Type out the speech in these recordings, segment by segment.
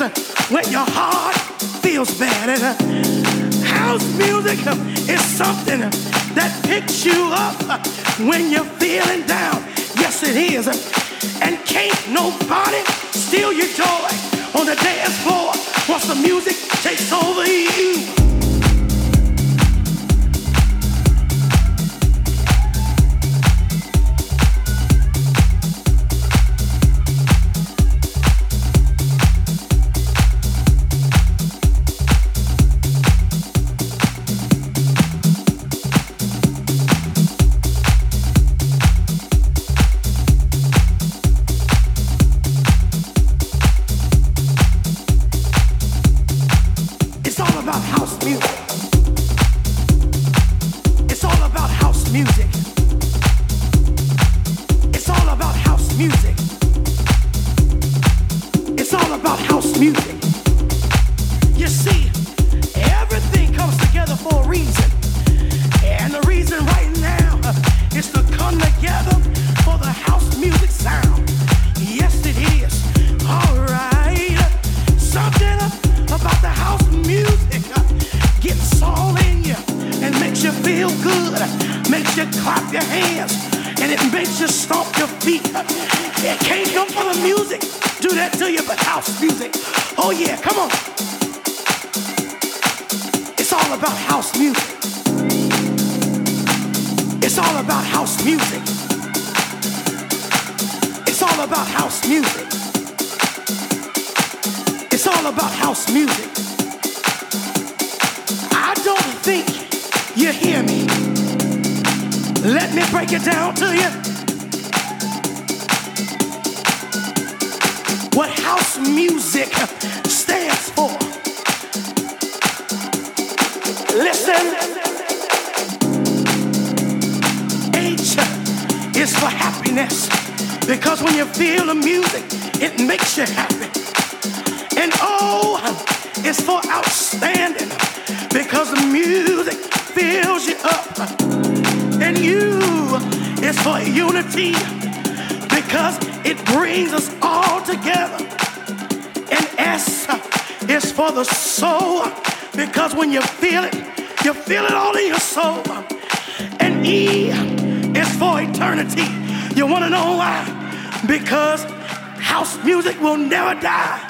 when your heart feels bad. And uh, house music uh, is something uh, that picks you up when you're feeling down. Yes, it is. And can't nobody steal your joy on the dance floor once the music takes over you. Because when you feel it, you feel it all in your soul. And E is for eternity. You want to know why? Because house music will never die.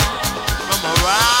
Wow.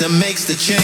System makes the change.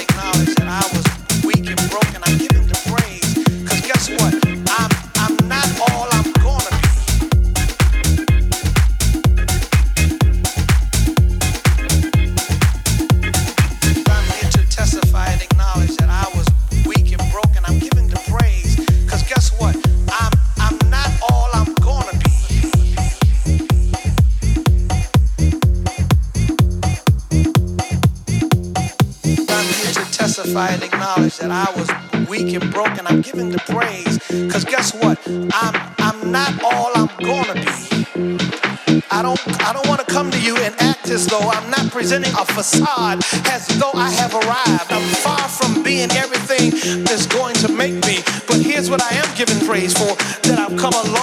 acknowledge that I was. that I was weak and broken, I'm giving the praise. Cause guess what? I'm I'm not all I'm gonna be. I don't I don't wanna come to you and act as though I'm not presenting a facade as though I have arrived. I'm far from being everything that's going to make me. But here's what I am giving praise for that I've come along.